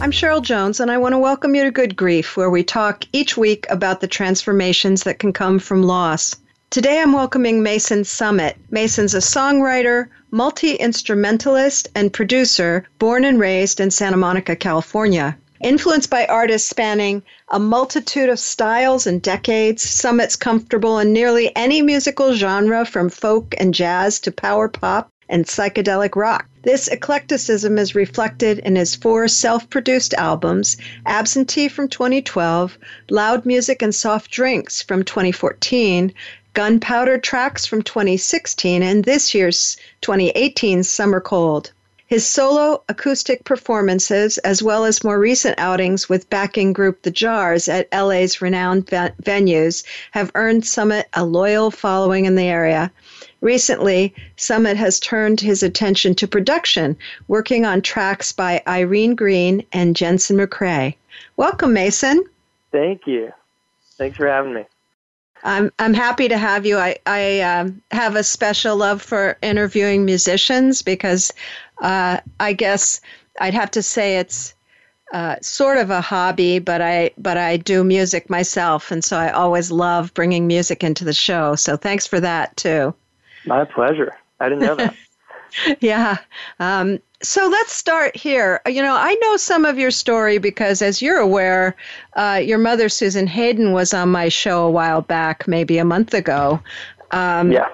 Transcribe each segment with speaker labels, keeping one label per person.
Speaker 1: I'm Cheryl Jones, and I want to welcome you to Good Grief, where we talk each week about the transformations that can come from loss. Today I'm welcoming Mason Summit. Mason's a songwriter, multi instrumentalist, and producer born and raised in Santa Monica, California. Influenced by artists spanning a multitude of styles and decades, Summit's comfortable in nearly any musical genre from folk and jazz to power pop and psychedelic rock. This eclecticism is reflected in his four self produced albums Absentee from 2012, Loud Music and Soft Drinks from 2014, Gunpowder Tracks from 2016 and this year's 2018 Summer Cold. His solo acoustic performances, as well as more recent outings with backing group The Jars at LA's renowned venues, have earned Summit a loyal following in the area. Recently, Summit has turned his attention to production, working on tracks by Irene Green and Jensen McRae. Welcome, Mason.
Speaker 2: Thank you. Thanks for having me.
Speaker 1: I'm I'm happy to have you. I I um, have a special love for interviewing musicians because uh, I guess I'd have to say it's uh, sort of a hobby, but I but I do music myself, and so I always love bringing music into the show. So thanks for that too.
Speaker 2: My pleasure. I didn't know that.
Speaker 1: yeah. Um, so let's start here. You know, I know some of your story because, as you're aware, uh, your mother, Susan Hayden, was on my show a while back, maybe a month ago.
Speaker 2: Um, yeah.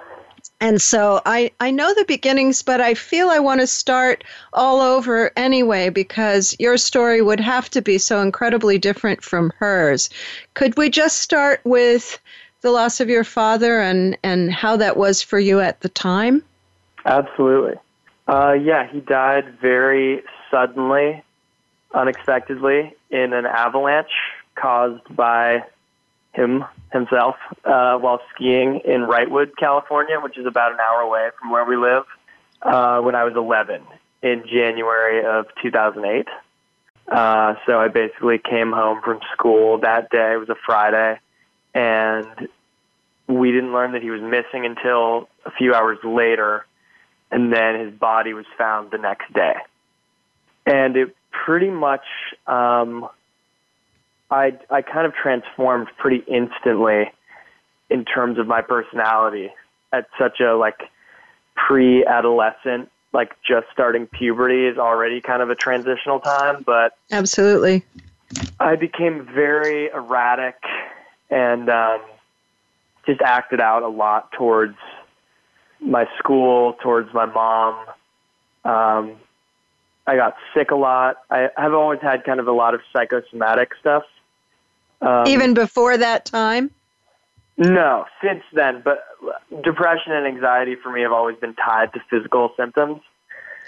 Speaker 1: And so I, I know the beginnings, but I feel I want to start all over anyway because your story would have to be so incredibly different from hers. Could we just start with the loss of your father and, and how that was for you at the time?
Speaker 2: Absolutely. Uh, yeah, he died very suddenly, unexpectedly, in an avalanche caused by him himself uh, while skiing in Wrightwood, California, which is about an hour away from where we live, uh, when I was 11 in January of 2008. Uh, so I basically came home from school that day. It was a Friday, and we didn't learn that he was missing until a few hours later and then his body was found the next day. And it pretty much, um, I I kind of transformed pretty instantly in terms of my personality at such a like pre-adolescent, like just starting puberty is already kind of a transitional time, but
Speaker 1: absolutely,
Speaker 2: I became very erratic and um, just acted out a lot towards my school, towards my mom. Um, I got sick a lot. I have always had kind of a lot of psychosomatic stuff.
Speaker 1: Um, Even before that time?
Speaker 2: No, since then. But depression and anxiety for me have always been tied to physical symptoms.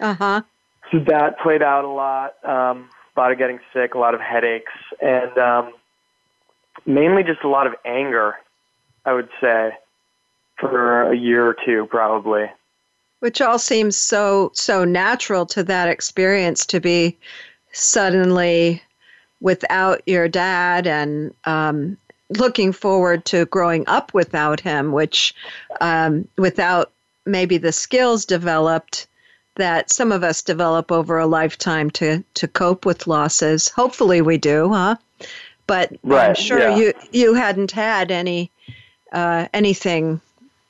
Speaker 1: Uh huh.
Speaker 2: So that played out a lot. Um, a lot of getting sick, a lot of headaches, and um, mainly just a lot of anger, I would say for a year or two, probably.
Speaker 1: Which all seems so so natural to that experience to be suddenly without your dad and um, looking forward to growing up without him, which um, without maybe the skills developed that some of us develop over a lifetime to to cope with losses. Hopefully, we do, huh? But
Speaker 2: right,
Speaker 1: I'm sure
Speaker 2: yeah.
Speaker 1: you you hadn't had any uh, anything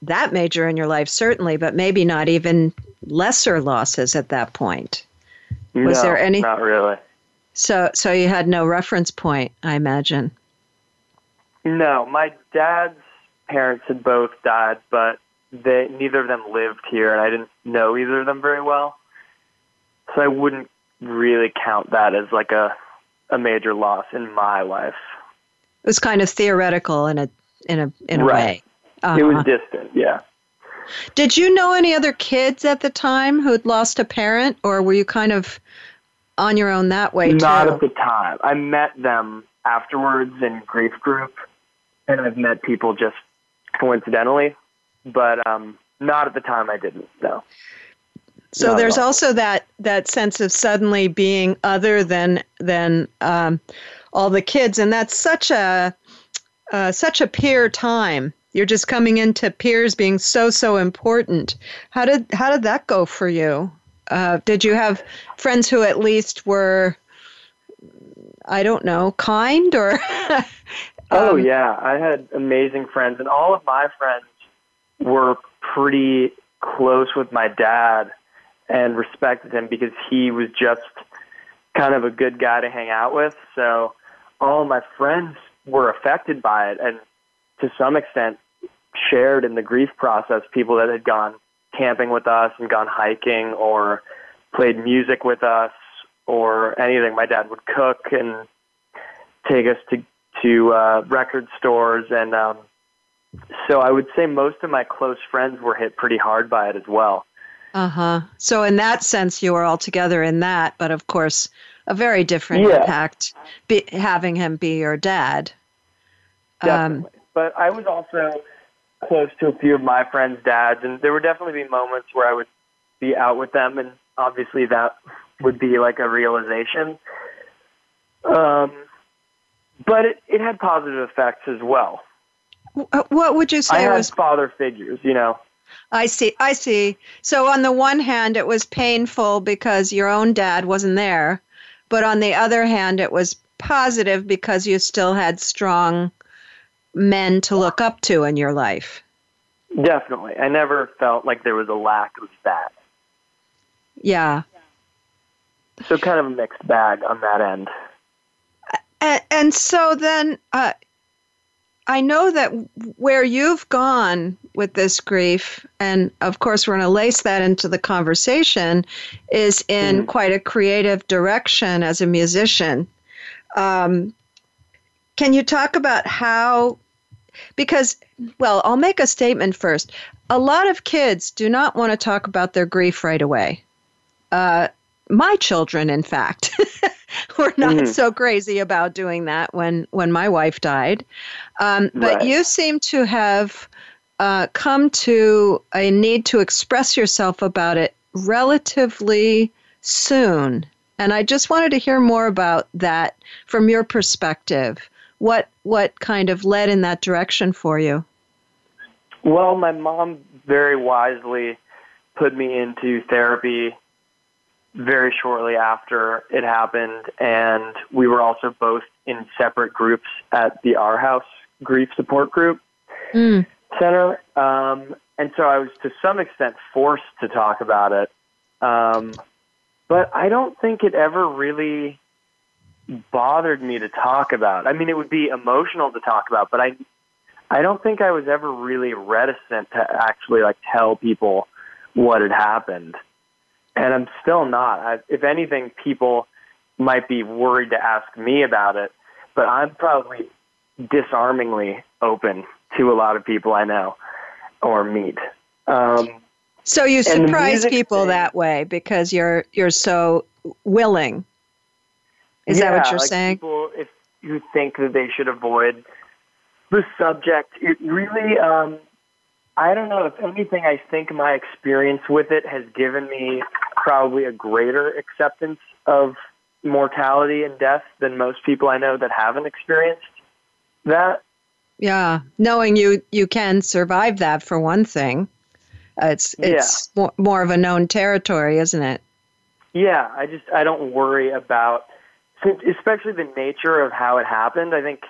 Speaker 1: that major in your life, certainly, but maybe not even lesser losses at that point.
Speaker 2: Was
Speaker 1: no, there any?
Speaker 2: Not really.
Speaker 1: So, so you had no reference point, I imagine.
Speaker 2: No, my dad's parents had both died, but they neither of them lived here, and I didn't know either of them very well. So I wouldn't really count that as like a a major loss in my life.
Speaker 1: It was kind of theoretical in a in a in a
Speaker 2: right.
Speaker 1: way. Uh-huh.
Speaker 2: It was distant, yeah.
Speaker 1: Did you know any other kids at the time who had lost a parent, or were you kind of on your own that way
Speaker 2: Not
Speaker 1: too.
Speaker 2: at the time. I met them afterwards in grief group, and I've met people just coincidentally, but um, not at the time. I didn't. No.
Speaker 1: So
Speaker 2: Not
Speaker 1: there's also that that sense of suddenly being other than than um, all the kids, and that's such a uh, such a peer time. You're just coming into peers being so so important. How did how did that go for you? Uh, did you have friends who at least were, I don't know, kind or?
Speaker 2: Oh
Speaker 1: Um,
Speaker 2: yeah, I had amazing friends, and all of my friends were pretty close with my dad and respected him because he was just kind of a good guy to hang out with. So all my friends were affected by it, and to some extent shared in the grief process. People that had gone camping with us and gone hiking, or played music with us, or anything. My dad would cook and take us to to uh, record stores, and um, so I would say most of my close friends were hit pretty hard by it as well.
Speaker 1: Uh huh. So in that sense, you were all together in that, but of course, a very different
Speaker 2: Yeah.
Speaker 1: impact be, having him be your dad. Um,
Speaker 2: Definitely. but I was also close to a few of my friends' dads, and there would definitely be moments where I would be out with them, and obviously that would be like a realization. Um, but it, it had positive effects as well.
Speaker 1: uh, what would you
Speaker 2: I
Speaker 1: say
Speaker 2: had
Speaker 1: was?
Speaker 2: father figures, you know.
Speaker 1: I see. I see. So on the one hand, it was painful because your own dad wasn't there, but on the other hand, it was positive because you still had strong men to look up to in your life.
Speaker 2: Definitely. I never felt like there was a lack of that.
Speaker 1: Yeah.
Speaker 2: So kind of a mixed bag on that end.
Speaker 1: And, and so then uh, I know that where you've gone with this grief, and of course, we're going to lace that into the conversation, is in
Speaker 2: Mhm.
Speaker 1: quite a creative direction as a musician. Um, can you talk about how? Because, well, I'll make a statement first. A lot of kids do not want to talk about their grief right away. Uh, my children, in fact, were not
Speaker 2: Mhm.
Speaker 1: so crazy about doing that when when my wife died. Um, but
Speaker 2: Right.
Speaker 1: you seem to have uh, come to a need to express yourself about it relatively soon. And I just wanted to hear more about that from your perspective. What what kind of led in that direction for you?
Speaker 2: Well, my mom very wisely put me into therapy very shortly after it happened, and we were also both in separate groups at the Our House Grief Support Group
Speaker 1: Mm.
Speaker 2: Center. Um, and so I was to some extent forced to talk about it. Um, but I don't think it ever really bothered me to talk about. I mean, it would be emotional to talk about, but I I don't think I was ever really reticent to actually like tell people what had happened. And I'm still not. I, if anything, people might be worried to ask me about it, but I'm probably disarmingly open to a lot of people I know or meet. Um,
Speaker 1: So you surprise people
Speaker 2: thing-
Speaker 1: that way because you're you're so willing. Is that what you're
Speaker 2: like
Speaker 1: saying?
Speaker 2: People, if you think that they should avoid the subject, it really, um, I don't know. If anything, I think my experience with it has given me probably a greater acceptance of mortality and death than most people I know that haven't experienced that.
Speaker 1: Yeah, knowing you you can survive that for one thing. Uh, it's
Speaker 2: Yeah.
Speaker 1: it's more, more of a known territory, isn't it?
Speaker 2: Yeah, I just I don't worry about, especially the nature of how it happened. I think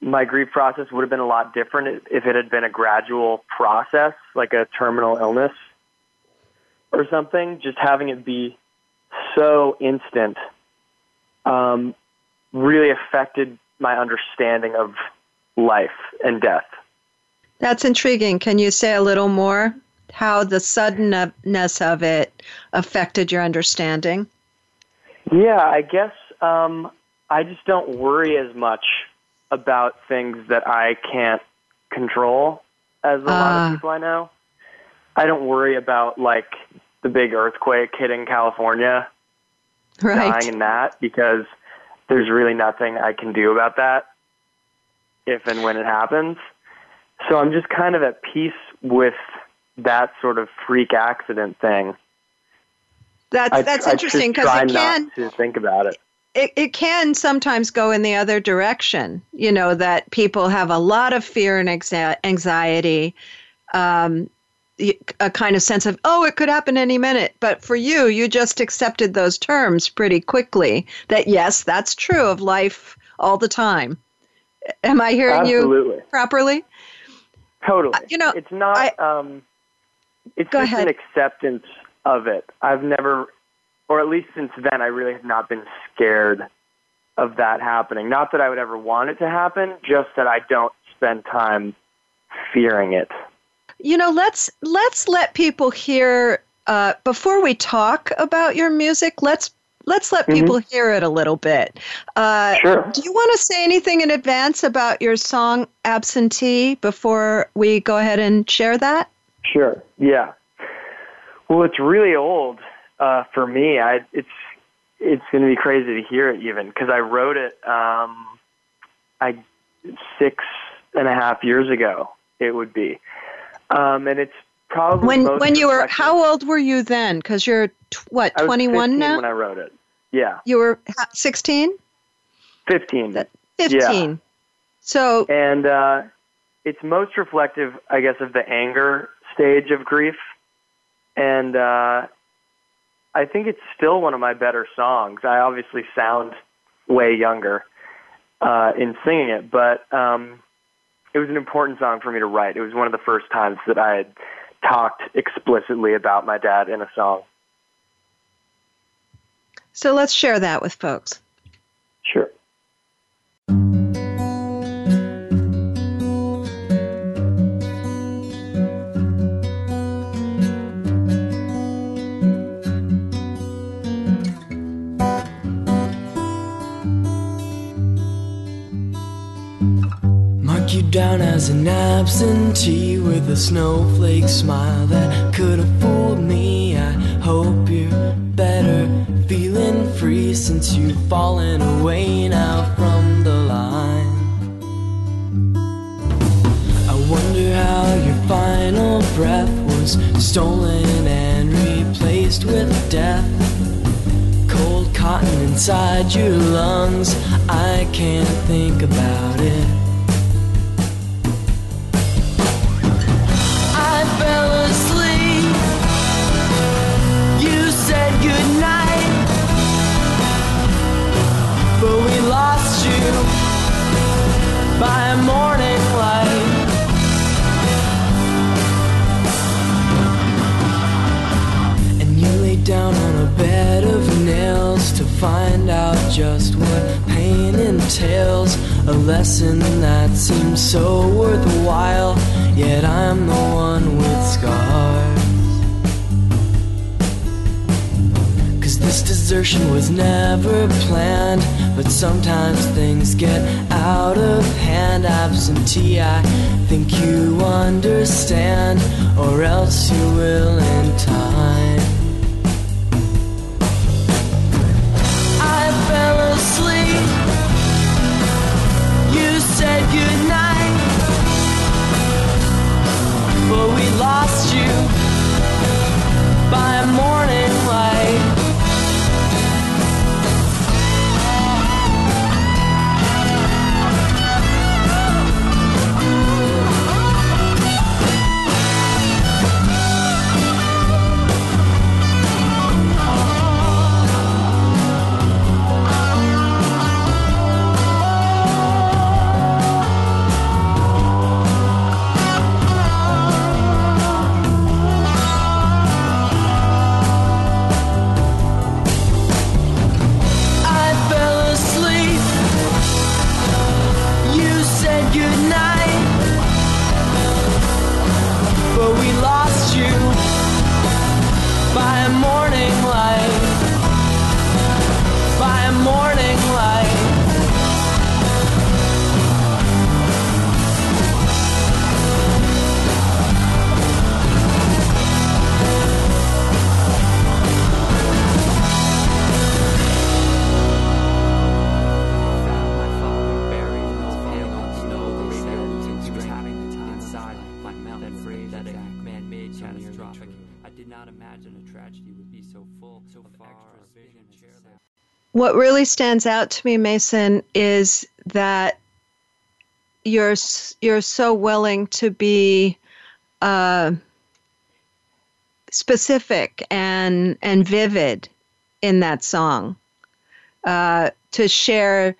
Speaker 2: my grief process would have been a lot different if it had been a gradual process, like a terminal illness or something. Just having it be so instant um, really affected my understanding of life and death.
Speaker 1: That's intriguing. Can you say a little more how the suddenness of it affected your understanding?
Speaker 2: Yeah, I guess um, I just don't worry as much about things that I can't control as a lot
Speaker 1: Ah.
Speaker 2: of people I know. I don't worry about like the big earthquake hitting California.
Speaker 1: right.
Speaker 2: dying in that because there's really nothing I can do about that if and when it happens. So I'm just kind of at peace with that sort of freak accident thing.
Speaker 1: That's
Speaker 2: I,
Speaker 1: that's
Speaker 2: I
Speaker 1: interesting because it can
Speaker 2: not to think about it.
Speaker 1: it, it can sometimes go in the other direction. You know that people have a lot of fear and anxi- anxiety, um, a kind of sense of oh, it could happen any minute. But for you, you just accepted those terms pretty quickly. That yes, that's true of life all the time. Am I hearing you
Speaker 2: Absolutely.
Speaker 1: properly?
Speaker 2: Totally.
Speaker 1: Uh, you know,
Speaker 2: it's not.
Speaker 1: I-
Speaker 2: um, it's just
Speaker 1: ahead.
Speaker 2: an acceptance of it. I've never, or at least since then, I really have not been scared of that happening. Not that I would ever want it to happen, just that I don't spend time fearing it.
Speaker 1: You know, let's let's let people hear uh, before we talk about your music. Let's let's let people hear it a little bit. Uh,
Speaker 2: Sure.
Speaker 1: Do you want to say anything in advance about your song "Absentee" before we go ahead and share that?
Speaker 2: Sure. Yeah. Well, it's really old uh, for me. I it's it's going to be crazy to hear it even because I wrote it um, I six and a half years ago. It would be, um, and it's probably
Speaker 1: When when you were how old were you then? Because you're t- what twenty
Speaker 2: 15
Speaker 1: one now.
Speaker 2: when I wrote it. Yeah,
Speaker 1: you were sixteen.
Speaker 2: fifteen.
Speaker 1: That- Fifteen. So
Speaker 2: and uh, it's most reflective, I guess, of the anger stage of grief, and uh, I think it's still one of my better songs. I obviously sound way younger uh, in singing it, but um, it was an important song for me to write. It was one of the first times that I had talked explicitly about my dad in a song.
Speaker 1: so let's share that with folks.
Speaker 2: Sure.
Speaker 3: Down as an absentee with a snowflake smile that could have fooled me. I hope you're better, feeling free since you've fallen away now from the line. I wonder how your final breath was stolen and replaced with death. Cold cotton inside your lungs, I can't think about it. By morning light. And you lay down on a bed of nails to find out just what pain entails. A lesson that seems so worthwhile, yet I'm the one with scars. This desertion was never planned, but sometimes things get out of hand. Absentee, I think you understand, or else you will in time. I fell asleep. You said goodnight, but we lost you by morning
Speaker 4: tragedy would be so full, so far vision
Speaker 1: What really stands out to me, Mason, is that you're you're so willing to be uh, specific and and vivid in that song. Uh, to share,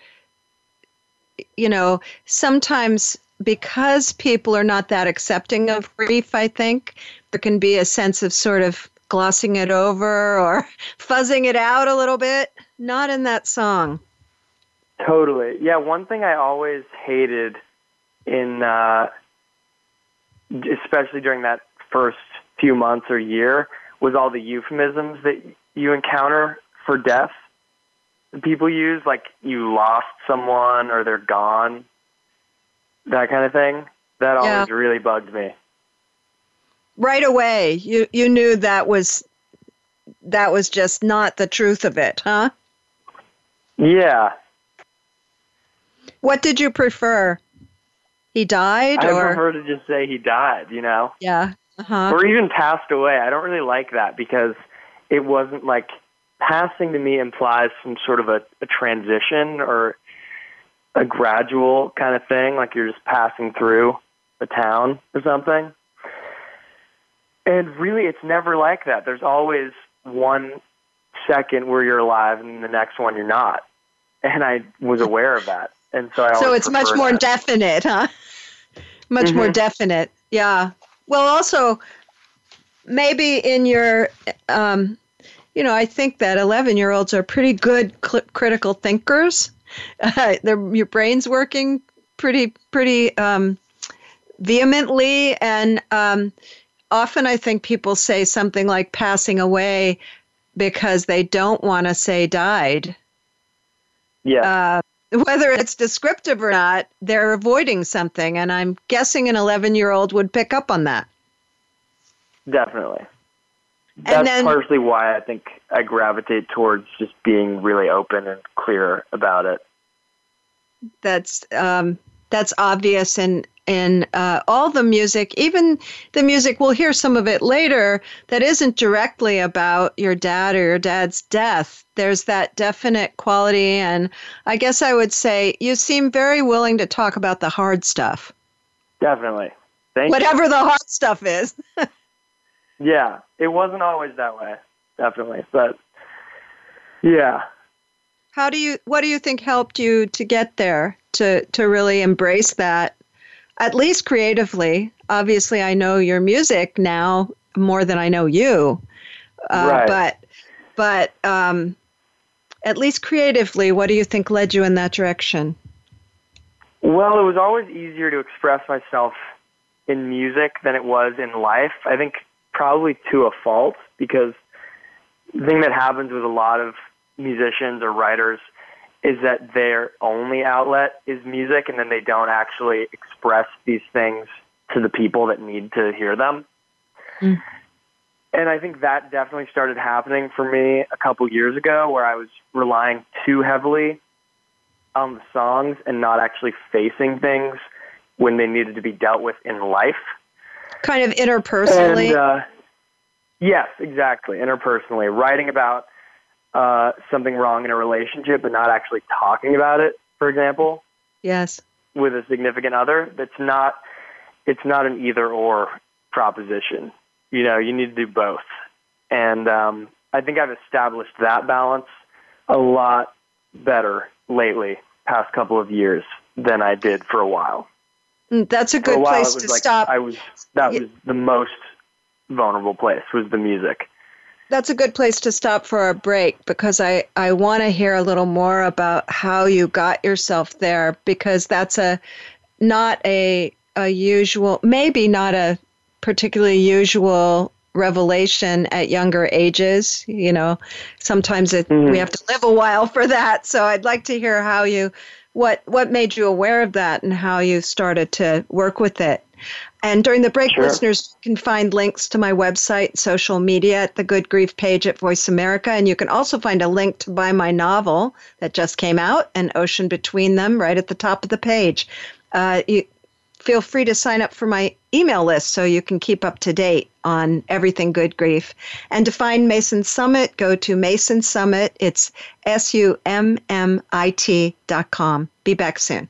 Speaker 1: you know, sometimes because people are not that accepting of grief, I think there can be a sense of sort of glossing it over or fuzzing it out a little bit. Not in that song.
Speaker 2: Totally. Yeah, one thing I always hated in, uh, especially during that first few months or year, was all the euphemisms that you encounter for death. People use like you lost someone or they're gone that kind of thing. That
Speaker 1: Yeah.
Speaker 2: always really bugged me.
Speaker 1: Right away, you you knew that was that was just not the truth of it, huh?
Speaker 2: Yeah,
Speaker 1: What did you prefer? He died
Speaker 2: I
Speaker 1: or
Speaker 2: prefer to just say he died, you know,
Speaker 1: yeah. Uh-huh.
Speaker 2: or even passed away. I don't really like that because it wasn't like passing to me implies some sort of a, a transition or a gradual kind of thing, like you're just passing through a town or something. And really, it's never like that. There's always one second where you're alive, and the next one you're not. And I was aware of that, and so I.
Speaker 1: so it's much more
Speaker 2: that.
Speaker 1: definite, huh? Much more
Speaker 2: Mhm.
Speaker 1: definite. Yeah. Well, also maybe in your um you know, I think that 11-year-olds are pretty good cl- critical thinkers. Uh, their your brain's working pretty pretty um vehemently and um often I think people say something like passing away because they don't want to say died
Speaker 2: Yeah.
Speaker 1: uh, whether it's descriptive or not, they're avoiding something. And I'm guessing an 11 year old would pick up on that.
Speaker 2: Definitely. That's
Speaker 1: then-
Speaker 2: partially why I think I gravitate towards just being really open and clear about it.
Speaker 1: That's um, that's obvious in in uh, all the music, even the music. We'll hear some of it later. That isn't directly about your dad or your dad's death. There's that definite quality, and I guess I would say you seem very willing to talk about the hard stuff,
Speaker 2: Definitely. Thank you.
Speaker 1: whatever the hard stuff is.
Speaker 2: Yeah, it wasn't always that way. Definitely, but yeah.
Speaker 1: How do you what do you think helped you to get there to to really embrace that at least creatively? Obviously, I know your music now more than I know you. Uh,
Speaker 2: Right.
Speaker 1: but but um at least creatively, what do you think led you in that direction?
Speaker 2: Well, it was always easier to express myself in music than it was in life. I think probably to a fault because the thing that happens with a lot of musicians or writers is that their only outlet is music and then they don't actually express these things to the people that need to hear them.
Speaker 1: Mm.
Speaker 2: And I think that definitely started happening for me a couple years ago where I was relying too heavily on the songs and not actually facing things when they needed to be dealt with in life.
Speaker 1: Kind of interpersonally.
Speaker 2: And, uh, yes, exactly. Interpersonally, writing about uh, something wrong in a relationship, but not actually talking about it. For example,
Speaker 1: yes.
Speaker 2: with a significant other, that's not. It's not an either or proposition. You know, you need to do both. And um, I think I've established that balance a lot better lately, past couple of years, than I did for a while.
Speaker 1: Mm, That's a
Speaker 2: a
Speaker 1: good
Speaker 2: while,
Speaker 1: place to
Speaker 2: like
Speaker 1: stop.
Speaker 2: I was that
Speaker 1: Yeah.
Speaker 2: was the most vulnerable place was the music.
Speaker 1: That's a good place to stop for a break because I, I want to hear a little more about how you got yourself there because that's a not a a usual maybe not a particularly usual revelation at younger ages. You know sometimes it,
Speaker 2: Mhm.
Speaker 1: we have to live a while for that. So I'd like to hear how you what what made you aware of that and how you started to work with it and during the break,
Speaker 2: Sure.
Speaker 1: listeners can find links to my website, social media at the Good Grief page at Voice America. And you can also find a link to buy my novel that just came out, An Ocean Between Them, right at the top of the page. Uh, you, feel free to sign up for my email list so you can keep up to date on everything Good Grief. And to find Mason Summit, go to Mason Summit. It's S U M M I T dot com. Be back soon.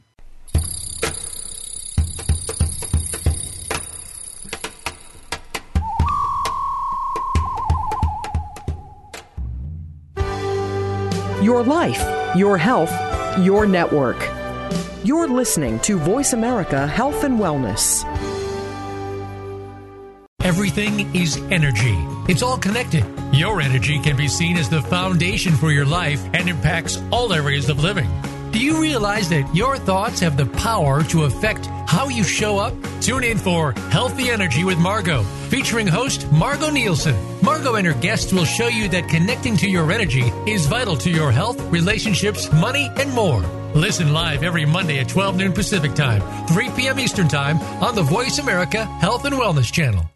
Speaker 5: Your life, your health, your network. You're listening to Voice America Health and Wellness.
Speaker 6: Everything is energy. It's all connected. Your energy can be seen as the foundation for your life and impacts all areas of living. Do you realize that your thoughts have the power to affect how you show up? Tune in for Healthy Energy with Margot, featuring host Margot Nielsen. Margot and her guests will show you that connecting to your energy is vital to your health, relationships, money, and more. Listen live every Monday at 12 noon Pacific Time, 3 p.m. Eastern Time on the Voice America Health and Wellness Channel.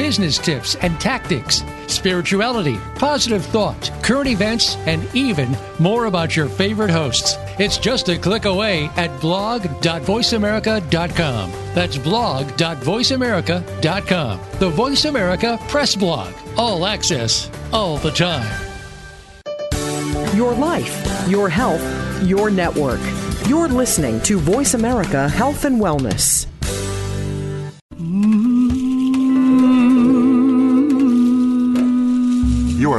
Speaker 6: business tips and tactics, spirituality, positive thought, current events, and even more about your favorite hosts. It's just a click away at blog.voiceamerica.com. That's blog.voiceamerica.com. The Voice America Press Blog. All access, all the time.
Speaker 5: Your life, your health, your network. You're listening to Voice America Health and Wellness.
Speaker 7: You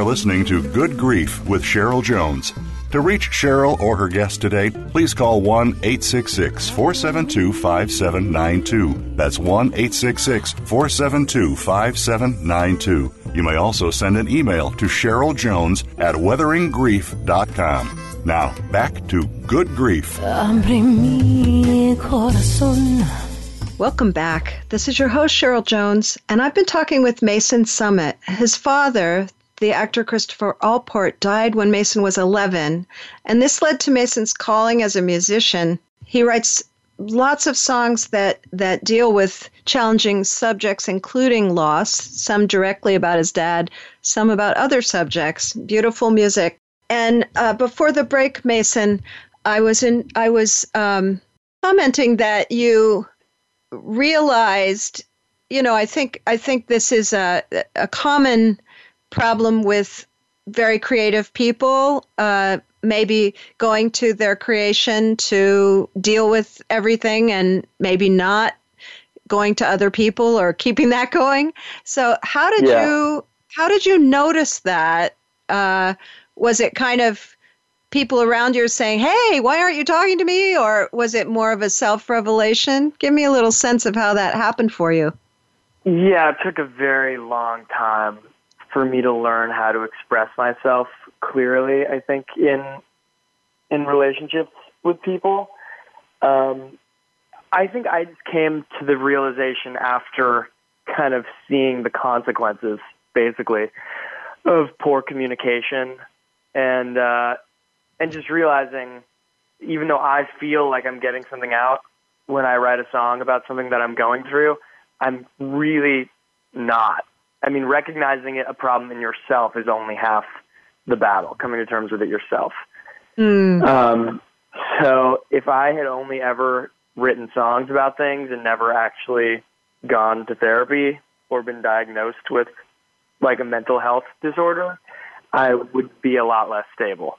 Speaker 7: are listening to Good Grief with Cheryl Jones. To reach Cheryl or her guest today, please call 1 866 472 5792. That's 1 866 472 5792. You may also send an email to Cheryl Jones at weatheringgrief.com. Now, back to Good Grief.
Speaker 1: Welcome back. This is your host, Cheryl Jones, and I've been talking with Mason Summit. His father, the actor Christopher Allport, died when Mason was 11, and this led to Mason's calling as a musician. He writes lots of songs that, that deal with challenging subjects, including loss, some directly about his dad, some about other subjects. Beautiful music. And uh, before the break, Mason, I was in. I was um, commenting that you realized. You know, I think I think this is a a common problem with very creative people. Uh, maybe going to their creation to deal with everything, and maybe not going to other people or keeping that going. So, how did
Speaker 2: Yeah.
Speaker 1: you how did you notice that? Uh, was it kind of people around you saying, "Hey, why aren't you talking to me?" or was it more of a self-revelation? Give me a little sense of how that happened for you.
Speaker 2: Yeah, it took a very long time for me to learn how to express myself clearly. I think in in relationships with people, um, I think I just came to the realization after kind of seeing the consequences, basically, of poor communication, and uh, and just realizing, even though I feel like I'm getting something out when I write a song about something that I'm going through, I'm really not. I mean, recognizing it a problem in yourself is only half the battle. Coming to terms with it yourself. Um, so if I had only ever written songs about things and never actually gone to therapy or been diagnosed with like a mental health disorder, I would be a lot less stable.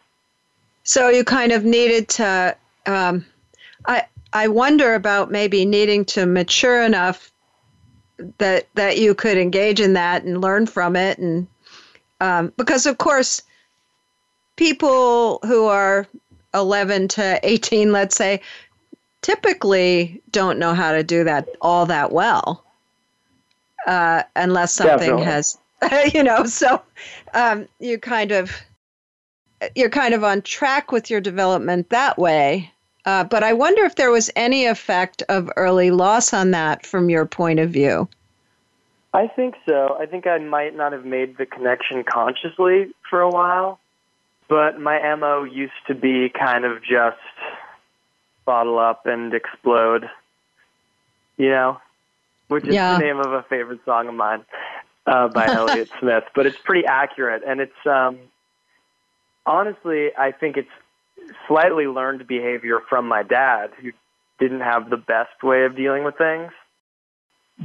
Speaker 1: So you kind of needed to. Um, I I wonder about maybe needing to mature enough that that you could engage in that and learn from it, and um, because of course, people who are 11 to 18, let's say, typically don't know how to do that all that well, uh, unless something
Speaker 2: Definitely.
Speaker 1: has, you know. So um, you kind of you're kind of on track with your development that way. Uh, but I wonder if there was any effect of early loss on that from your point of view.
Speaker 2: I think so. I think I might not have made the connection consciously for a while, but my MO used to be kind of just bottle up and explode, you know, which is
Speaker 1: Yeah.
Speaker 2: the name of a favorite song of mine uh, by Elliott Smith. But it's pretty accurate, and it's um, honestly, I think it's slightly learned behavior from my dad, who didn't have the best way of dealing with things.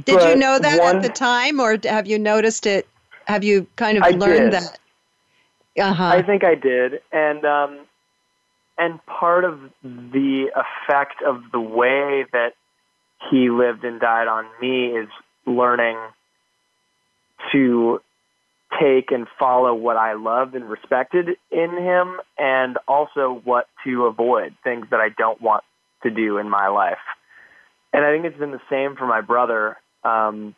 Speaker 1: Did you know that
Speaker 2: one-
Speaker 1: at the time, or have you noticed it? Have you kind of
Speaker 2: I
Speaker 1: learned
Speaker 2: did.
Speaker 1: that? Uh huh.
Speaker 2: I think I did, and um, and part of the effect of the way that he lived and died on me is learning to take and follow what I loved and respected in him, and also what to avoid things that I don't want to do in my life. And I think it's been the same for my brother. Um,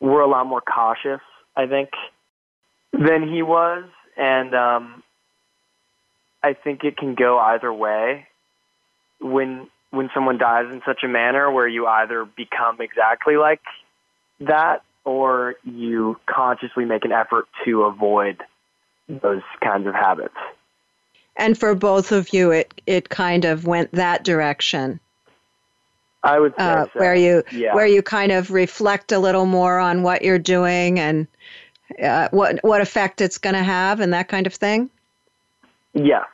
Speaker 2: we're a lot more cautious, I think, than he was, and um, I think it can go either way. When when someone dies in such a manner where you either become exactly like that or you consciously make an effort to avoid those kinds of habits.
Speaker 1: And for both of you, it it kind of went that direction,
Speaker 2: I would say
Speaker 1: uh,
Speaker 2: so.
Speaker 1: where you
Speaker 2: yeah.
Speaker 1: where you kind of reflect a little more on what you're doing and uh, what what effect it's going to have and that kind of thing.
Speaker 2: yeah.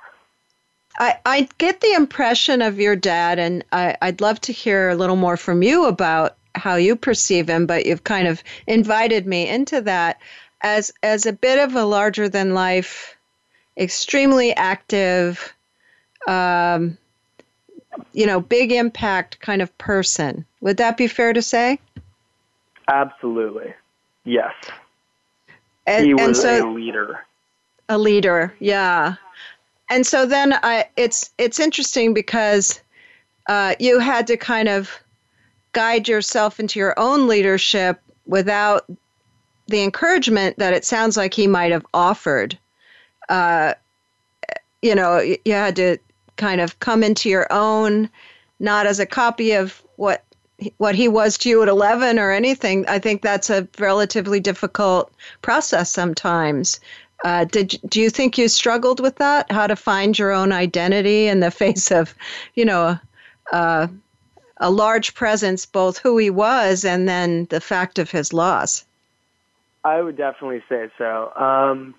Speaker 1: I, I get the impression of your dad, and I, I'd love to hear a little more from you about how you perceive him, but you've kind of invited me into that as as a bit of a larger than life, extremely active, um, you know, big impact kind of person. Would that be fair to say?
Speaker 2: Absolutely. Yes.
Speaker 1: And,
Speaker 2: he
Speaker 1: and
Speaker 2: was
Speaker 1: so
Speaker 2: a leader.
Speaker 1: a leader yeah and so then I, it's it's interesting because uh, you had to kind of guide yourself into your own leadership without the encouragement that it sounds like he might have offered. Uh, you know you had to kind of come into your own not as a copy of what what he was to you at 11 or anything. I think that's a relatively difficult process sometimes. Uh, did do you think you struggled with that? How to find your own identity in the face of, you know, uh, a large presence, both who he was and then the fact of his loss.
Speaker 2: I would definitely say so. Um,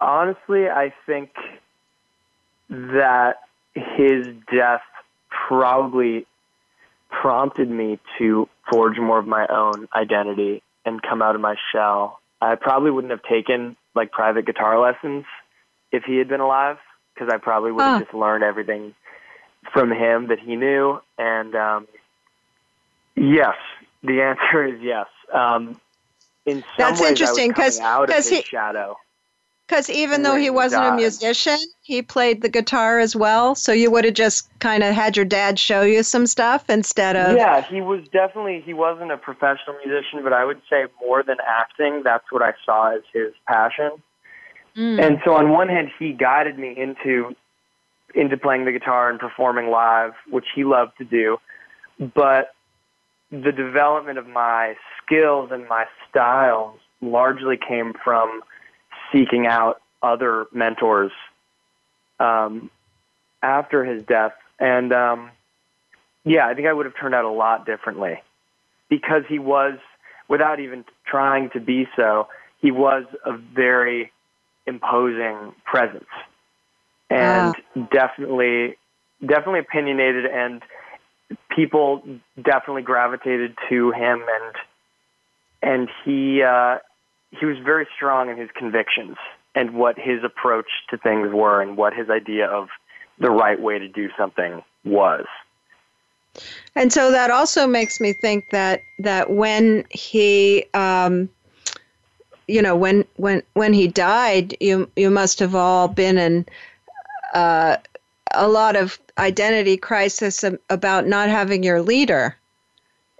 Speaker 2: honestly, I think that his death probably prompted me to forge more of my own identity and come out of my shell. I probably wouldn't have taken like private guitar lessons if he had been alive because I probably would have
Speaker 1: Ah.
Speaker 2: just learned everything from him that he knew. And um, yes, the answer is yes. Um, in some
Speaker 1: That's
Speaker 2: ways,
Speaker 1: interesting,
Speaker 2: I was
Speaker 1: 'cause-
Speaker 2: coming out of
Speaker 1: 'cause
Speaker 2: his
Speaker 1: he-
Speaker 2: shadow.
Speaker 1: Because even though he wasn't a musician, he played the guitar as well. So you would have just kind of had your dad show you some stuff instead of.
Speaker 2: Yeah, he was definitely he wasn't a professional musician, but I would say more than acting, that's what I saw as his passion.
Speaker 1: Mm.
Speaker 2: And so on one hand, he guided me into into playing the guitar and performing live, which he loved to do. But the development of my skills and my styles largely came from seeking out other mentors um, after his death. And um, yeah, I think I would have turned out a lot differently because he was, without even trying to be so, he was a very imposing presence and definitely, definitely opinionated and people definitely gravitated to him and and he uh, he was very strong in his convictions and what his approach to things were and what his idea of the right way to do something was.
Speaker 1: And so that also makes me think that that when he, um, you know, when when when he died, you you must have all been in uh, a lot of identity crisis about not having your leader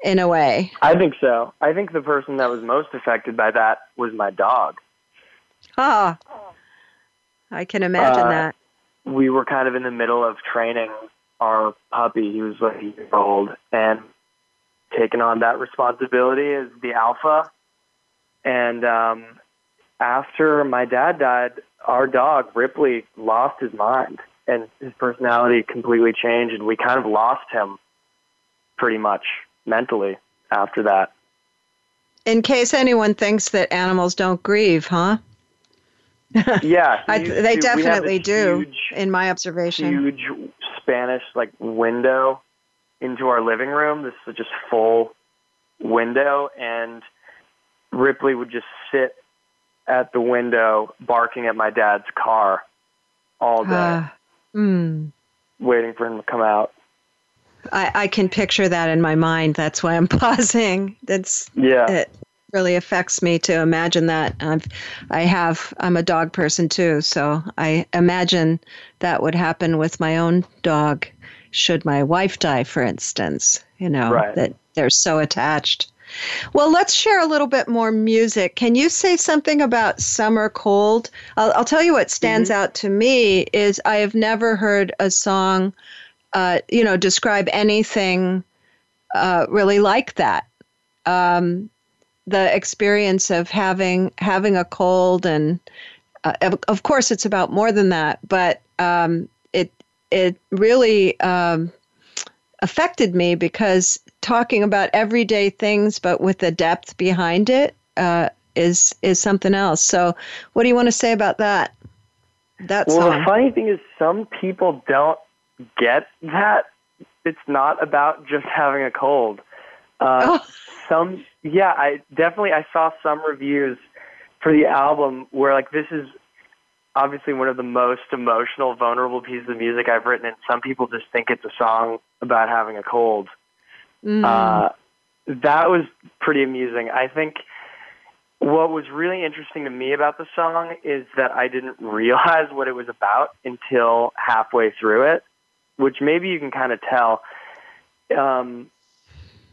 Speaker 1: in a way.
Speaker 2: I think so. I think the person that was most affected by that was my dog.
Speaker 1: Ah, I can imagine
Speaker 2: Uh,
Speaker 1: that.
Speaker 2: we were kind of in the middle of training our puppy. He was like a year old and taking on that responsibility as the alpha. And um, after my dad died, our dog Ripley lost his mind and his personality completely changed, and we kind of lost him pretty much mentally after that.
Speaker 1: In case anyone thinks that animals don't grieve, huh?
Speaker 2: Yeah,
Speaker 1: I, they definitely do,
Speaker 2: huge-
Speaker 1: in my observation.
Speaker 2: huge Spanish like window into our living room. This is just full window, and Ripley would just sit at the window barking at my dad's car all day,
Speaker 1: Ah, mm.
Speaker 2: waiting for him to come out.
Speaker 1: I, I can picture that in my mind. That's why I'm pausing. That's
Speaker 2: Yeah,
Speaker 1: it really affects me to imagine that. I've, I have, I'm a dog person too, so I imagine that would happen with my own dog should my wife die, for instance, you know,
Speaker 2: Right.
Speaker 1: that they're so attached. Well, let's share a little bit more music. Can you say something about Summer Cold? I'll, I'll tell you what stands out to me is I have never heard a song, uh, you know, describe anything uh, really like that. Um, the experience of having having a cold and uh, of, of course it's about more than that but um, it it really um, affected me because talking about everyday things but with the depth behind it uh, is is something else so what do you want to say about that that
Speaker 2: Well,
Speaker 1: song
Speaker 2: the funny thing is, some people don't get that it's not about just having a cold. Uh,
Speaker 1: Oh.
Speaker 2: Some, yeah, I definitely I saw some reviews for the album where like this is obviously one of the most emotional, vulnerable pieces of music I've written, and some people just think it's a song about having a cold.
Speaker 1: Mm.
Speaker 2: Uh, that was pretty amusing. I think what was really interesting to me about the song is that I didn't realize what it was about until halfway through it, which maybe you can kind of tell. Um,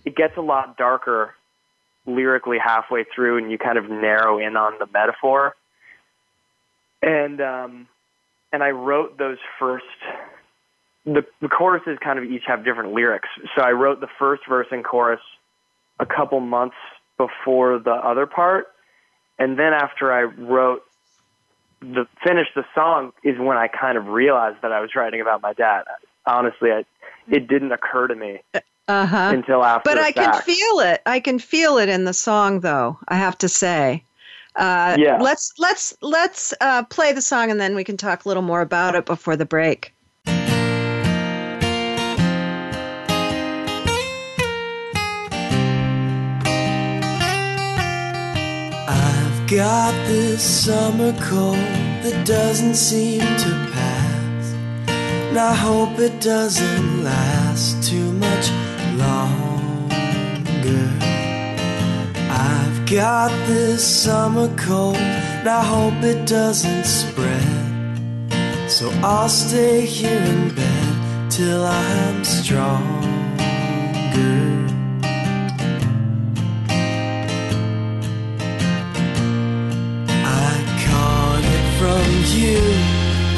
Speaker 2: it gets a lot darker lyrically halfway through, and you kind of narrow in on the metaphor. And um, and I wrote those first. The, the choruses kind of each have different lyrics. So I wrote the first verse and chorus a couple months before the other part, and then after I wrote the finished the song is when I kind of realized that I was writing about my dad. Honestly, I, it didn't occur to me
Speaker 1: uh-huh
Speaker 2: until after.
Speaker 1: but I can feel it. I can feel it in the song, though. I have to say. Uh,
Speaker 2: Yeah.
Speaker 1: Let's let's let's uh, play the song, and then we can talk a little more about it before the break.
Speaker 3: Got this summer cold that doesn't seem to pass. And I hope it doesn't last too much longer. I've got this summer cold, and I hope it doesn't spread. So I'll stay here in bed till I'm stronger. You.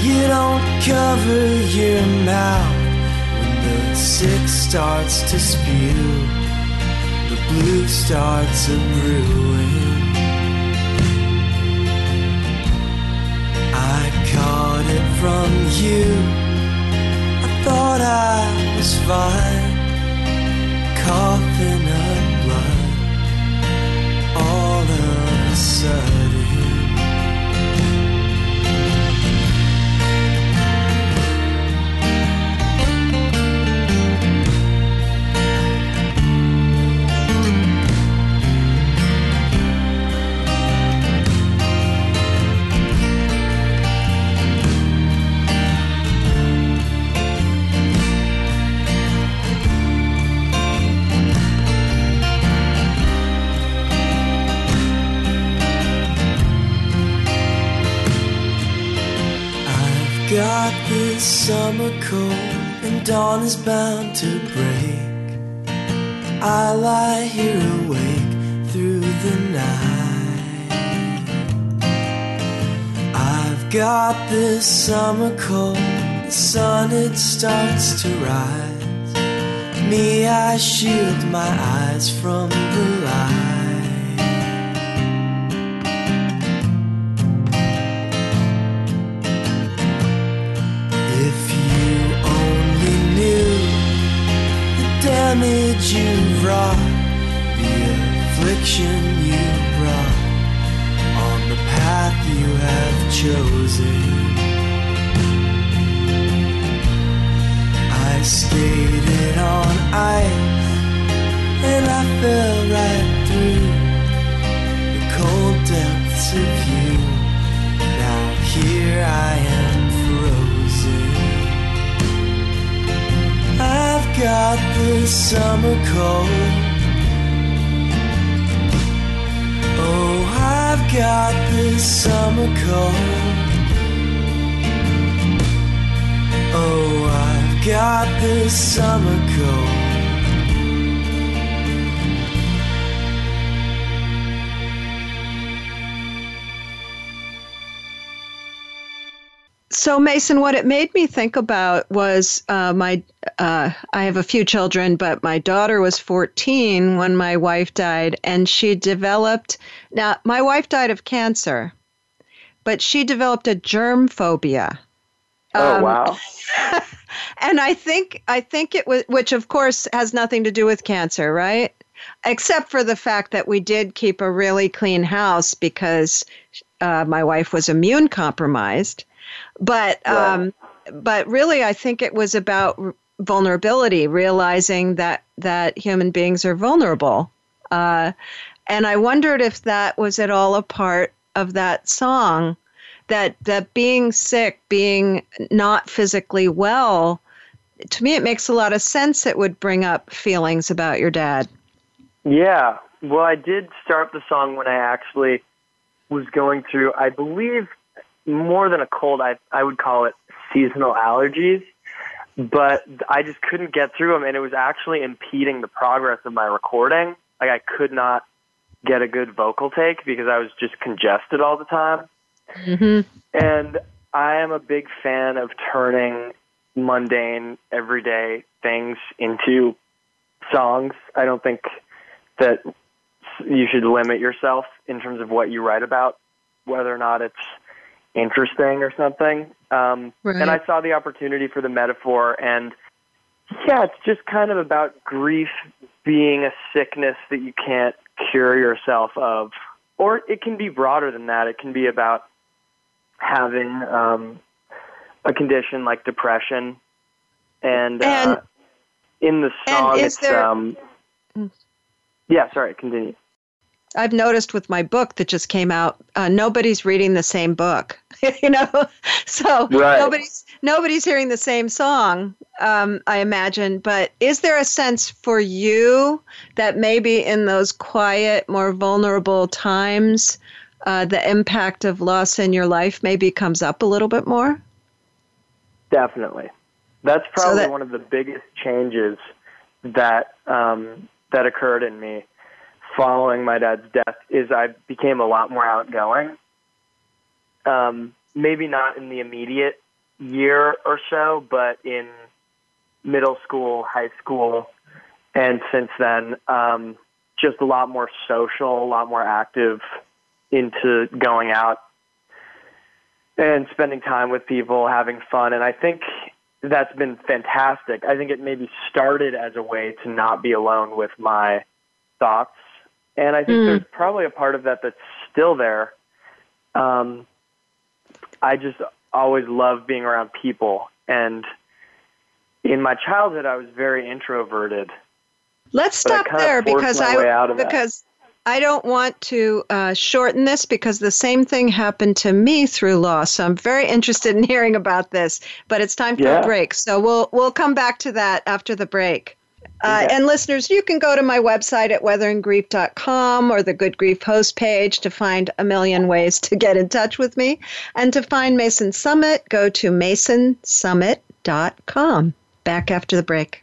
Speaker 3: You don't cover your mouth when the sick starts to spew. The blue starts a brewing. I caught it from you. I thought I was fine, coughing up blood all of a sudden. This summer cold and dawn is bound to break. I lie here awake through the night. I've got this summer cold, the sun it starts to rise. Me, I shield my eyes from the light. Chosen. I skated on ice and I fell right through the cold depths of you. Now here I am frozen. I've got the summer cold. I've got this summer cold. Oh, I've got the summer cold.
Speaker 1: So, Mason, what it made me think about was uh, my. Uh, I have a few children, but my daughter was 14 when my wife died, and she developed. Now, my wife died of cancer, but she developed a germ phobia.
Speaker 2: Oh
Speaker 1: Um,
Speaker 2: wow.
Speaker 1: and I think I think it was, which of course has nothing to do with cancer, right? Except for the fact that we did keep a really clean house because uh, my wife was immune compromised. But um, but really, I think it was about r- vulnerability, realizing that that human beings are vulnerable. Uh, and I wondered if that was at all a part of that song that that being sick, being not physically well, to me it makes a lot of sense it would bring up feelings about your dad.
Speaker 2: Yeah. Well, I did start the song when I actually was going through, I believe, more than a cold. I I would call it seasonal allergies, but I just couldn't get through them, and it was actually impeding the progress of my recording. Like I could not get a good vocal take because I was just congested all the time.
Speaker 1: Mm-hmm.
Speaker 2: And I am a big fan of turning mundane, everyday things into songs. I don't think that you should limit yourself in terms of what you write about, whether or not it's interesting or something. Um,
Speaker 1: Right.
Speaker 2: And I saw the opportunity for the metaphor, and yeah, it's just kind of about grief being a sickness that you can't cure yourself of. Or it can be broader than that. It can be about having um, a condition like depression. And,
Speaker 1: And-
Speaker 2: uh, in the song, it's.
Speaker 1: there-
Speaker 2: um, yeah, sorry, continue.
Speaker 1: I've noticed with my book that just came out, uh, nobody's reading the same book, you know. So
Speaker 2: Right.
Speaker 1: nobody's nobody's hearing the same song, um, I imagine. But is there a sense for you that maybe in those quiet, more vulnerable times, uh, the impact of loss in your life maybe comes up a little bit more?
Speaker 2: Definitely. That's
Speaker 1: So
Speaker 2: probably
Speaker 1: that-
Speaker 2: one of the biggest changes that um, that occurred in me following my dad's death is I became a lot more outgoing. Um, maybe not in the immediate year or so, but in middle school, high school, and since then, um, just a lot more social, a lot more active into going out and spending time with people, having fun. And I think that's been fantastic. I think it maybe started as a way to not be alone with my thoughts. And I think
Speaker 1: Mm.
Speaker 2: there's probably a part of that that's still there. Um, I just always love being around people. And in my childhood, I was very introverted.
Speaker 1: Let's stop there because I
Speaker 2: of that.
Speaker 1: because I don't want to uh, shorten this because the same thing happened to me through law. So I'm very interested in hearing about this. But it's time for
Speaker 2: Yeah.
Speaker 1: a break, so we'll we'll come back to that after the break. Uh. And listeners, you can go to my website at weatheringgrief.com or the Good Grief host page to find a million ways to get in touch with me. And to find Mason Summit, go to masonsummit.com. Back after the break.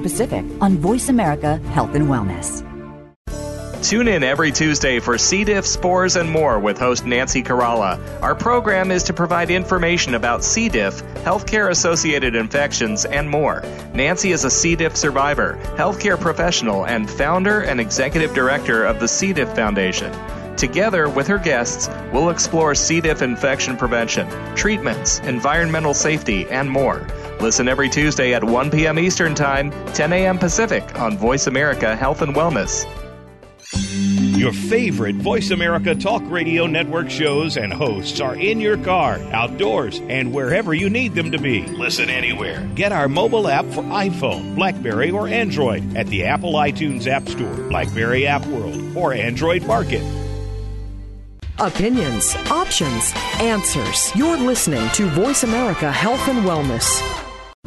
Speaker 8: Pacific on Voice America Health and Wellness.
Speaker 9: Tune in every Tuesday for C. diff, spores, and more with host Nancy Caralla. Our program is to provide information about C. diff, healthcare associated infections, and more. Nancy is a C. diff survivor, healthcare professional, and founder and executive director of the C. diff Foundation. Together with her guests, we'll explore C. diff infection prevention, treatments, environmental safety, and more. Listen every Tuesday at 1 p.m. Eastern Time, 10 a.m. Pacific on Voice America Health and Wellness.
Speaker 10: Your favorite Voice America Talk Radio Network shows and hosts are in your car, outdoors, and wherever you need them to be. Listen anywhere. Get our mobile app for iPhone, Blackberry, or Android at the Apple iTunes App Store, Blackberry App World, or Android Market.
Speaker 5: Opinions, options, answers. You're listening to Voice America Health and Wellness.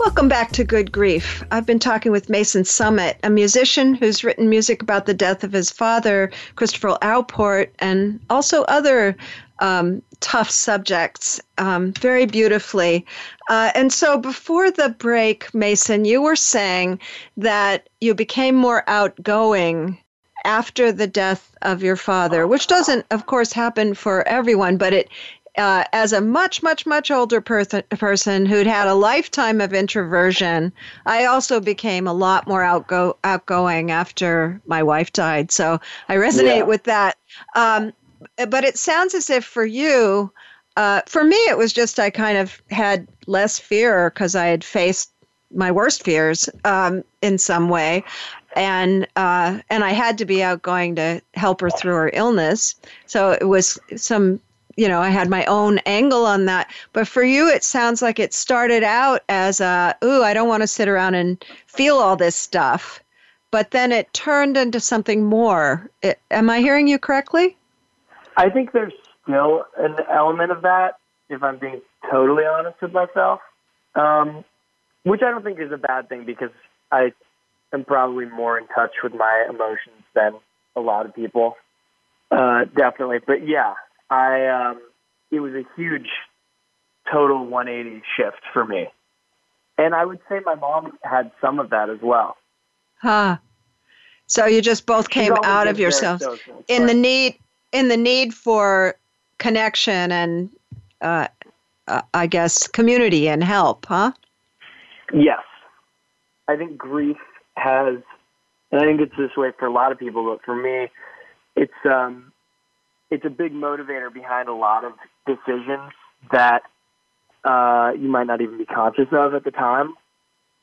Speaker 1: Welcome back to Good Grief. I've been talking with Mason Summit, a musician who's written music about the death of his father, Christopher Allport, and also other um, tough subjects um, very beautifully. Uh, and so before the break, Mason, you were saying that you became more outgoing after the death of your father, which doesn't, of course, happen for everyone, but it uh, as a much, much, much older person, person who'd had a lifetime of introversion, I also became a lot more outgo- outgoing after my wife died. So I resonate
Speaker 2: Yeah.
Speaker 1: with that. Um, but it sounds as if for you, uh, for me, it was just I kind of had less fear because I had faced my worst fears um, in some way. And uh, and I had to be outgoing to help her through her illness. So it was some you know, I had my own angle on that. But for you, it sounds like it started out as a, ooh, I don't want to sit around and feel all this stuff. But then it turned into something more. It, am I hearing you correctly?
Speaker 2: I think there's still an element of that, if I'm being totally honest with myself, um, which I don't think is a bad thing because I am probably more in touch with my emotions than a lot of people. Uh, definitely. But yeah, I um, it was a huge total 180 shift for me. And I would say my mom had some of that as well.
Speaker 1: Huh. So you just both
Speaker 2: She's
Speaker 1: came out of yourselves in the need in the need for connection and uh, uh, I guess community and help, huh?
Speaker 2: Yes. I think grief has, and I think it's this way for a lot of people, but for me, it's um, it's a big motivator behind a lot of decisions that uh, you might not even be conscious of at the time,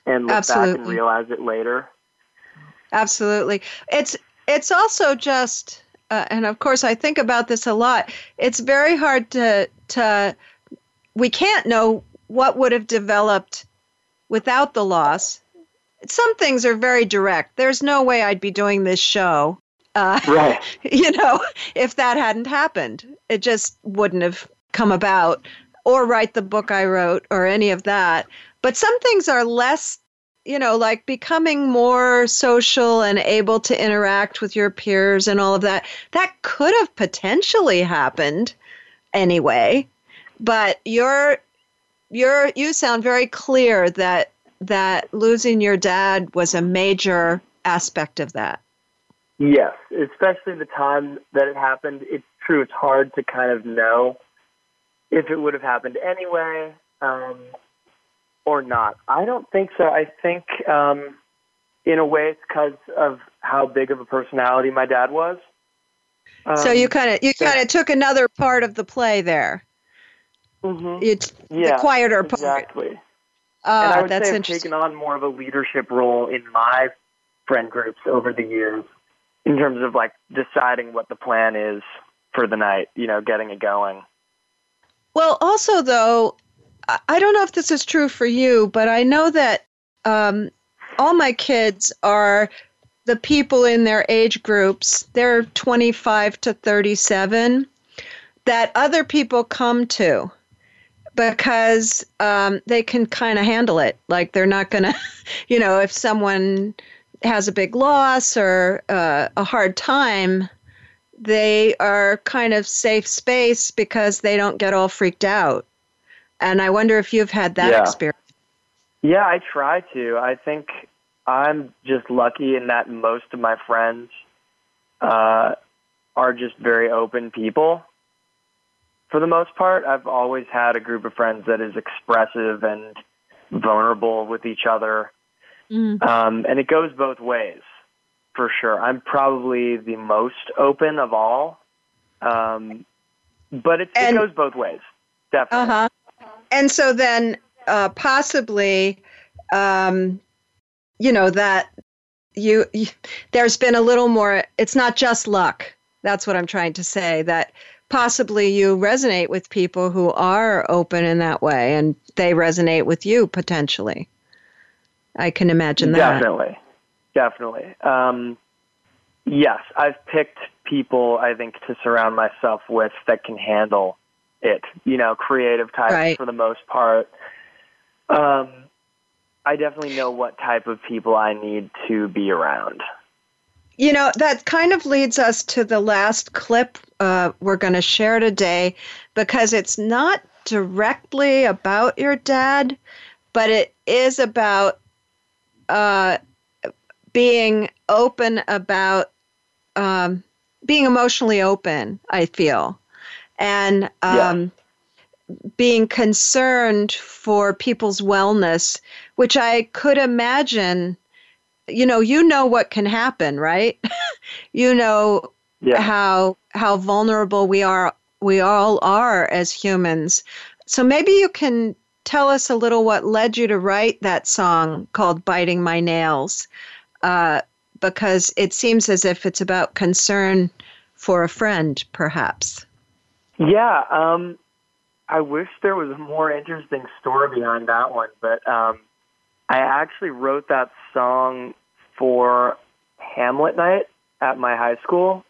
Speaker 2: and look back and realize it later.
Speaker 1: Absolutely. It's it's also just uh, and of course I think about this a lot. It's very hard to to we can't know what would have developed without the loss. Some things are very direct. There's no way I'd be doing this show. Uh,
Speaker 2: Right.
Speaker 1: you know, if that hadn't happened, it just wouldn't have come about or write the book I wrote or any of that. But some things are less you know, like becoming more social and able to interact with your peers and all of that, that could have potentially happened anyway. But you're you're you sound very clear that that losing your dad was a major aspect of that.
Speaker 2: Yes, especially the time that it happened. It's true. It's hard to kind of know if it would have happened anyway um, or not. I don't think so. I think, um, in a way, it's because of how big of a personality my dad was. Um,
Speaker 1: so you kind of you kind of took another part of the play there.
Speaker 2: Mm-hmm.
Speaker 1: It's
Speaker 2: yeah,
Speaker 1: the quieter part.
Speaker 2: Exactly. and
Speaker 1: Ah,
Speaker 2: I would
Speaker 1: that's
Speaker 2: say I've
Speaker 1: interesting.
Speaker 2: taken on more of a leadership role in my friend groups over the years in terms of like deciding what the plan is for the night, you know, getting it going.
Speaker 1: Well, also though, I- don't know if this is true for you, but I know that um, all my kids are the people in their age groups. They're 25 to 37 that other people come to because um, they can kind of handle it. Like they're not going to, you know, if someone has a big loss or uh, a hard time, they are kind of safe space because they don't get all freaked out. And I wonder if you've had that
Speaker 2: Yeah.
Speaker 1: experience.
Speaker 2: Yeah, I try to. I think I'm just lucky in that most of my friends uh, are just very open people. For the most part, I've always had a group of friends that is expressive and vulnerable with each other. Um, and it goes both ways, for sure. I'm probably the most open of all. Um, but it, it goes both ways, definitely.
Speaker 1: Uh huh. And so then uh, possibly, um, you know, that you, you, there's been a little more, it's not just luck. That's what I'm trying to say. That possibly you resonate with people who are open in that way and they resonate with you potentially. I can imagine that.
Speaker 2: Definitely, definitely. Um, yes, I've picked people I think to surround myself with that can handle it. You know, creative types
Speaker 1: Right.
Speaker 2: for the most part. Um, I definitely know what type of people I need to be around.
Speaker 1: You know, that kind of leads us to the last clip uh, we're going to share today because it's not directly about your dad, but it is about uh, being open about um, being emotionally open, I feel, and um, being concerned for people's wellness, which I could imagine you know you know what can happen right? You know
Speaker 2: Yeah.
Speaker 1: how how vulnerable we are we all are as humans. So maybe you can tell us a little what led you to write that song called biting my nails uh, because it seems as if it's about concern for a friend perhaps
Speaker 2: Yeah, um, I wish there was a more interesting story behind that one, but um, I actually wrote that song for Hamlet night at my high school.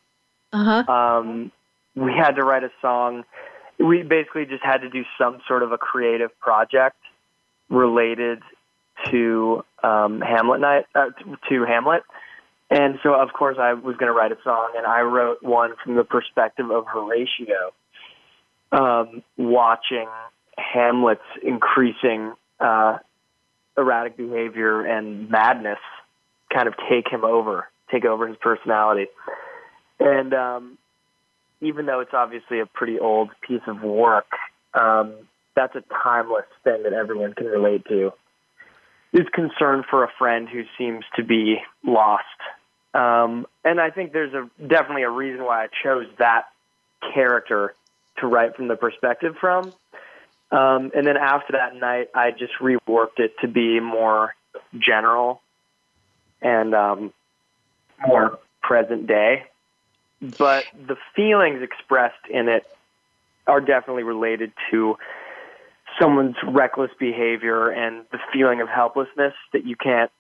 Speaker 1: uh-huh
Speaker 2: Um, we had to write a song. We basically just had to do some sort of a creative project related to um, Hamlet night, uh, to Hamlet. And so, of course, I was going to write a song, and I wrote one from the perspective of Horatio, um, watching Hamlet's increasing uh, erratic behavior and madness kind of take him over, take over his personality. And um, even though it's obviously a pretty old piece of work, um, that's a timeless thing that everyone can relate to. Is concern for a friend who seems to be lost, um, and I think there's a definitely a reason why I chose that character to write from the perspective from. Um, and then after that night, I just reworked it to be more general and um, more present day. But the feelings expressed in it are definitely related to someone's reckless behavior and the feeling of helplessness that you can't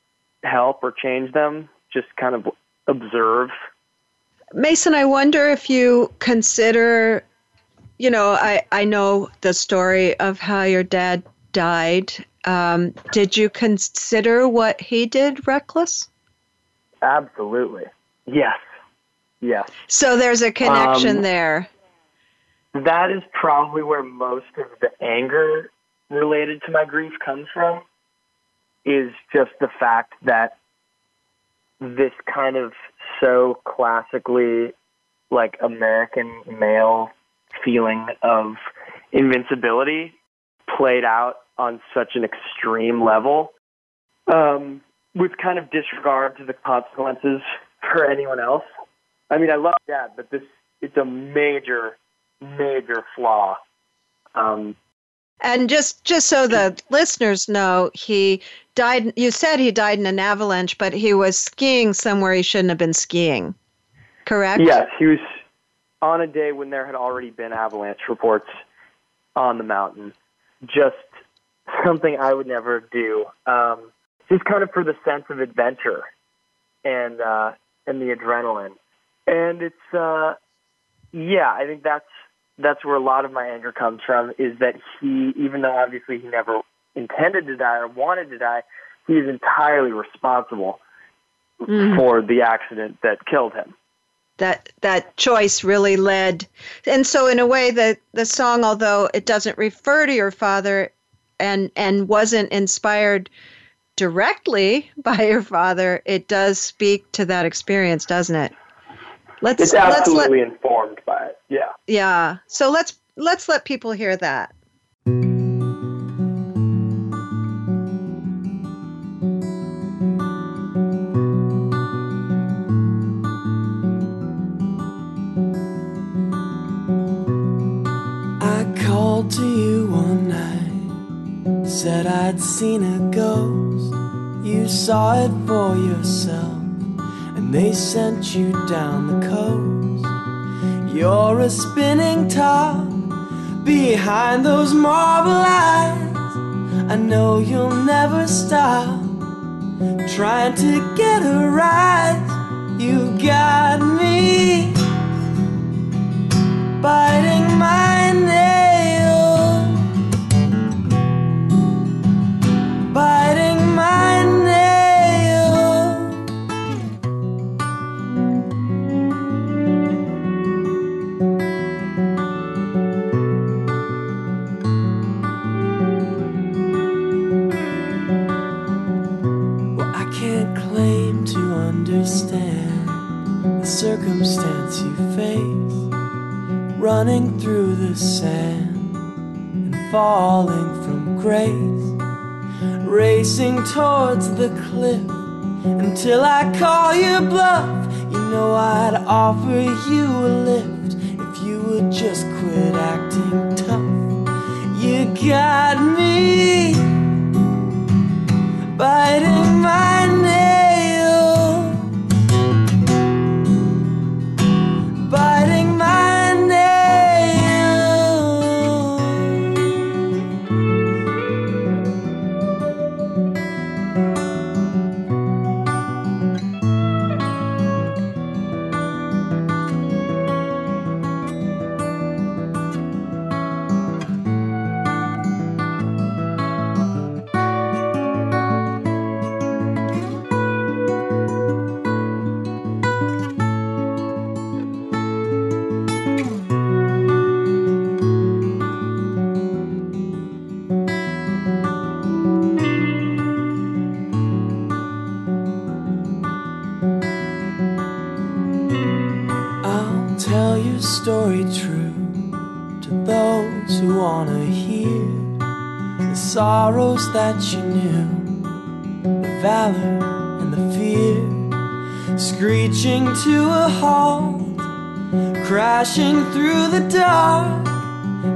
Speaker 2: help or change them, just kind of observe.
Speaker 1: Mason, I wonder if you consider, you know, I, I know the story of how your dad died, Um, did you consider what he did reckless?
Speaker 2: Absolutely. Yes. Yes.
Speaker 1: So there's a connection
Speaker 2: Um,
Speaker 1: there.
Speaker 2: That is probably where most of the anger related to my grief comes from. Is just the fact that this kind of so classically like American male feeling of invincibility played out on such an extreme level um, with kind of disregard to the consequences for anyone else. I mean, I love that, but this it's a major, major flaw. Um,
Speaker 1: And just just so the listeners know, he died. You said he died in an avalanche, but he was skiing somewhere he shouldn't have been skiing. Correct?
Speaker 2: yes, he was on a day when there had already been avalanche reports on the mountain. Just something I would never do. Um, just kind of for the sense of adventure and uh, and the adrenaline. And it's uh, yeah, I think that's that's where a lot of my anger comes from. Is that he, even though obviously he never intended to die or wanted to die, he is entirely responsible
Speaker 1: Mhm.
Speaker 2: for the accident that killed him.
Speaker 1: that that choice really led and so in a way that the song although it doesn't refer to your father and and wasn't inspired directly by your father it does speak to that experience doesn't it let's
Speaker 2: It's
Speaker 1: let's let
Speaker 2: absolutely informed by it. Yeah.
Speaker 1: yeah so let's let's let people hear that
Speaker 3: I called to you one night, said I'd seen a ghost. You saw it for yourself, they sent you down the coast. You're a spinning top behind those marble eyes. I know you'll never stop trying to get a rise. You got me biting my screeching to a halt, crashing through the dark.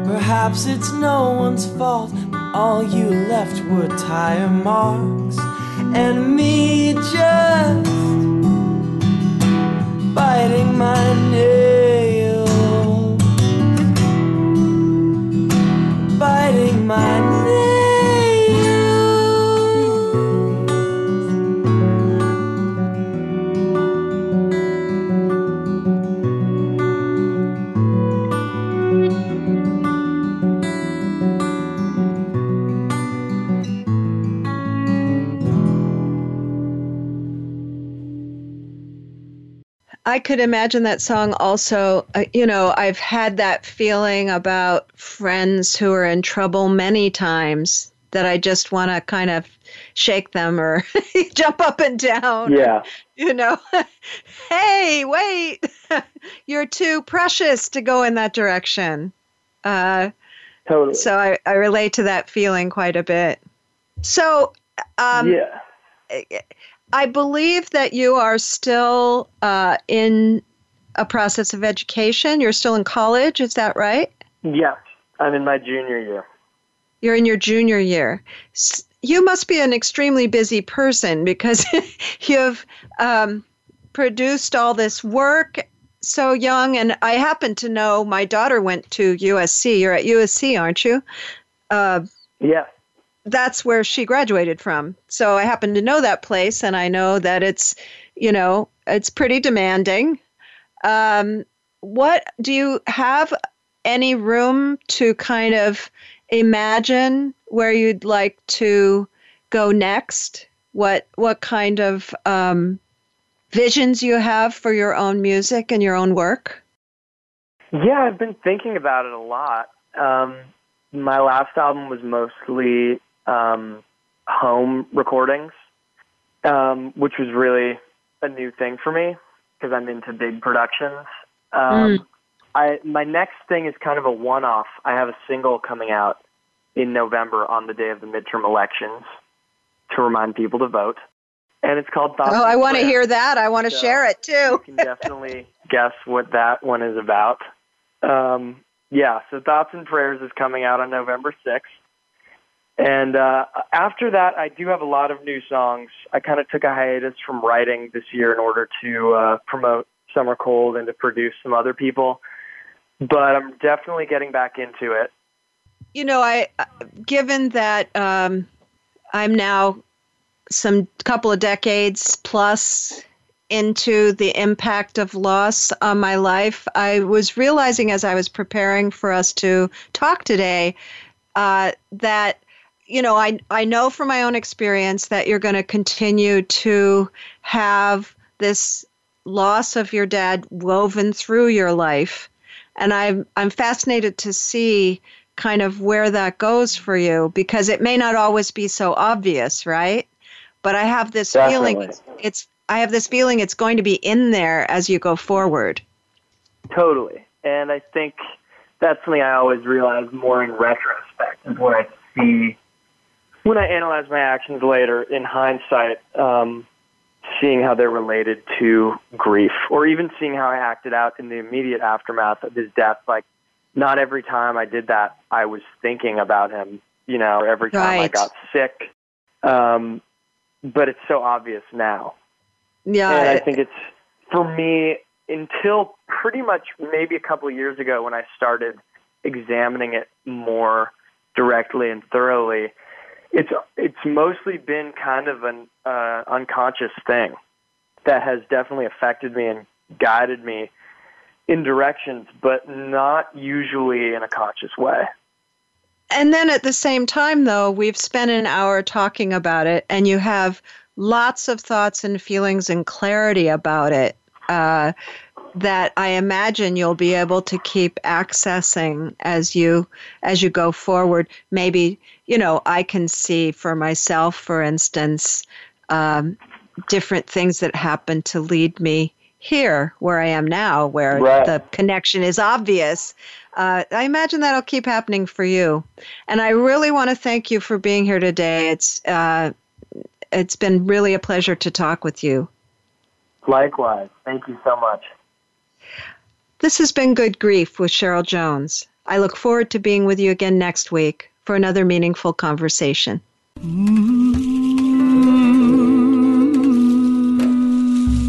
Speaker 3: Perhaps it's no one's fault, but all you left were tire marks, and me just biting my nail, biting my.
Speaker 1: I could imagine that song also. Uh, you know, I've had that feeling about friends who are in trouble many times that I just want to kind of shake them or jump up and down.
Speaker 2: Yeah.
Speaker 1: You know, hey, wait, you're too precious to go in that direction. Uh,
Speaker 2: totally.
Speaker 1: So I, I relate to that feeling quite a bit. So, um,
Speaker 2: yeah.
Speaker 1: I believe that you are still uh, in a process of education. You're still in college, is that right?
Speaker 2: Yes, I'm in my junior year.
Speaker 1: You're in your junior year. You must be an extremely busy person because you've um, produced all this work so young. And I happen to know my daughter went to USC. You're at USC, aren't you? Uh,
Speaker 2: yeah
Speaker 1: that's where she graduated from. So I happen to know that place, and I know that it's, you know, it's pretty demanding. Um, what do you have any room to kind of imagine where you'd like to go next? What what kind of um, visions you have for your own music and your own work?
Speaker 2: Yeah, I've been thinking about it a lot. Um, my last album was mostly um, home recordings, um, which was really a new thing for me because I'm into big productions. Um, mm. I my next thing is kind of a one-off. I have a single coming out in November on the day of the midterm elections to remind people to vote, and it's called. Thoughts and Prayers.
Speaker 1: oh, I want to hear that. I want to so share it too.
Speaker 2: you can definitely guess what that one is about. Um, yeah, so Thoughts and Prayers is coming out on November 6th. And uh, after that, I do have a lot of new songs. I kind of took a hiatus from writing this year in order to uh, promote Summer Cold and to produce some other people. But I'm definitely getting back into it.
Speaker 1: You know, I given that um, I'm now some couple of decades plus into the impact of loss on my life, I was realizing as I was preparing for us to talk today uh, that you know, I I know from my own experience that you're going to continue to have this loss of your dad woven through your life, and I'm I'm fascinated to see kind of where that goes for you because it may not always be so obvious, right? But I have this
Speaker 2: Definitely.
Speaker 1: feeling it's, I have this feeling it's going to be in there as you go forward.
Speaker 2: Totally, and I think that's something I always realize more in retrospect is what I see when I analyze my actions later, in hindsight, um, seeing how they're related to grief, or even seeing how I acted out in the immediate aftermath of his death, like not every time I did that, I was thinking about him, you know, or every time
Speaker 1: right.
Speaker 2: I got sick. Um, but it's so obvious now.
Speaker 1: Yeah.
Speaker 2: And I think it's, for me, until pretty much maybe a couple of years ago when I started examining it more directly and thoroughly, it's it's mostly been kind of an uh, unconscious thing that has definitely affected me and guided me in directions, but not usually in a conscious way.
Speaker 1: And then at the same time, though, we've spent an hour talking about it, and you have lots of thoughts and feelings and clarity about it. Uh, that I imagine you'll be able to keep accessing as you as you go forward. Maybe you know I can see for myself, for instance, um, different things that happen to lead me here where I am now, where
Speaker 2: right.
Speaker 1: the connection is obvious. Uh, I imagine that'll keep happening for you. And I really want to thank you for being here today. It's uh, it's been really a pleasure to talk with you.
Speaker 2: Likewise. Thank you so much.
Speaker 1: This has been Good Grief with Cheryl Jones. I look forward to being with you again next week for another meaningful conversation.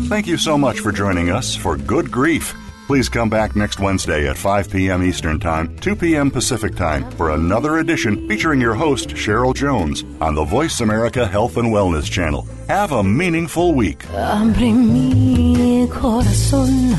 Speaker 7: Thank you so much for joining us for Good Grief. Please come back next Wednesday at 5 p.m. Eastern Time, 2 p.m. Pacific Time for another edition featuring your host, Cheryl Jones, on the Voice America Health and Wellness Channel. Have a meaningful week.
Speaker 11: Abre mi corazón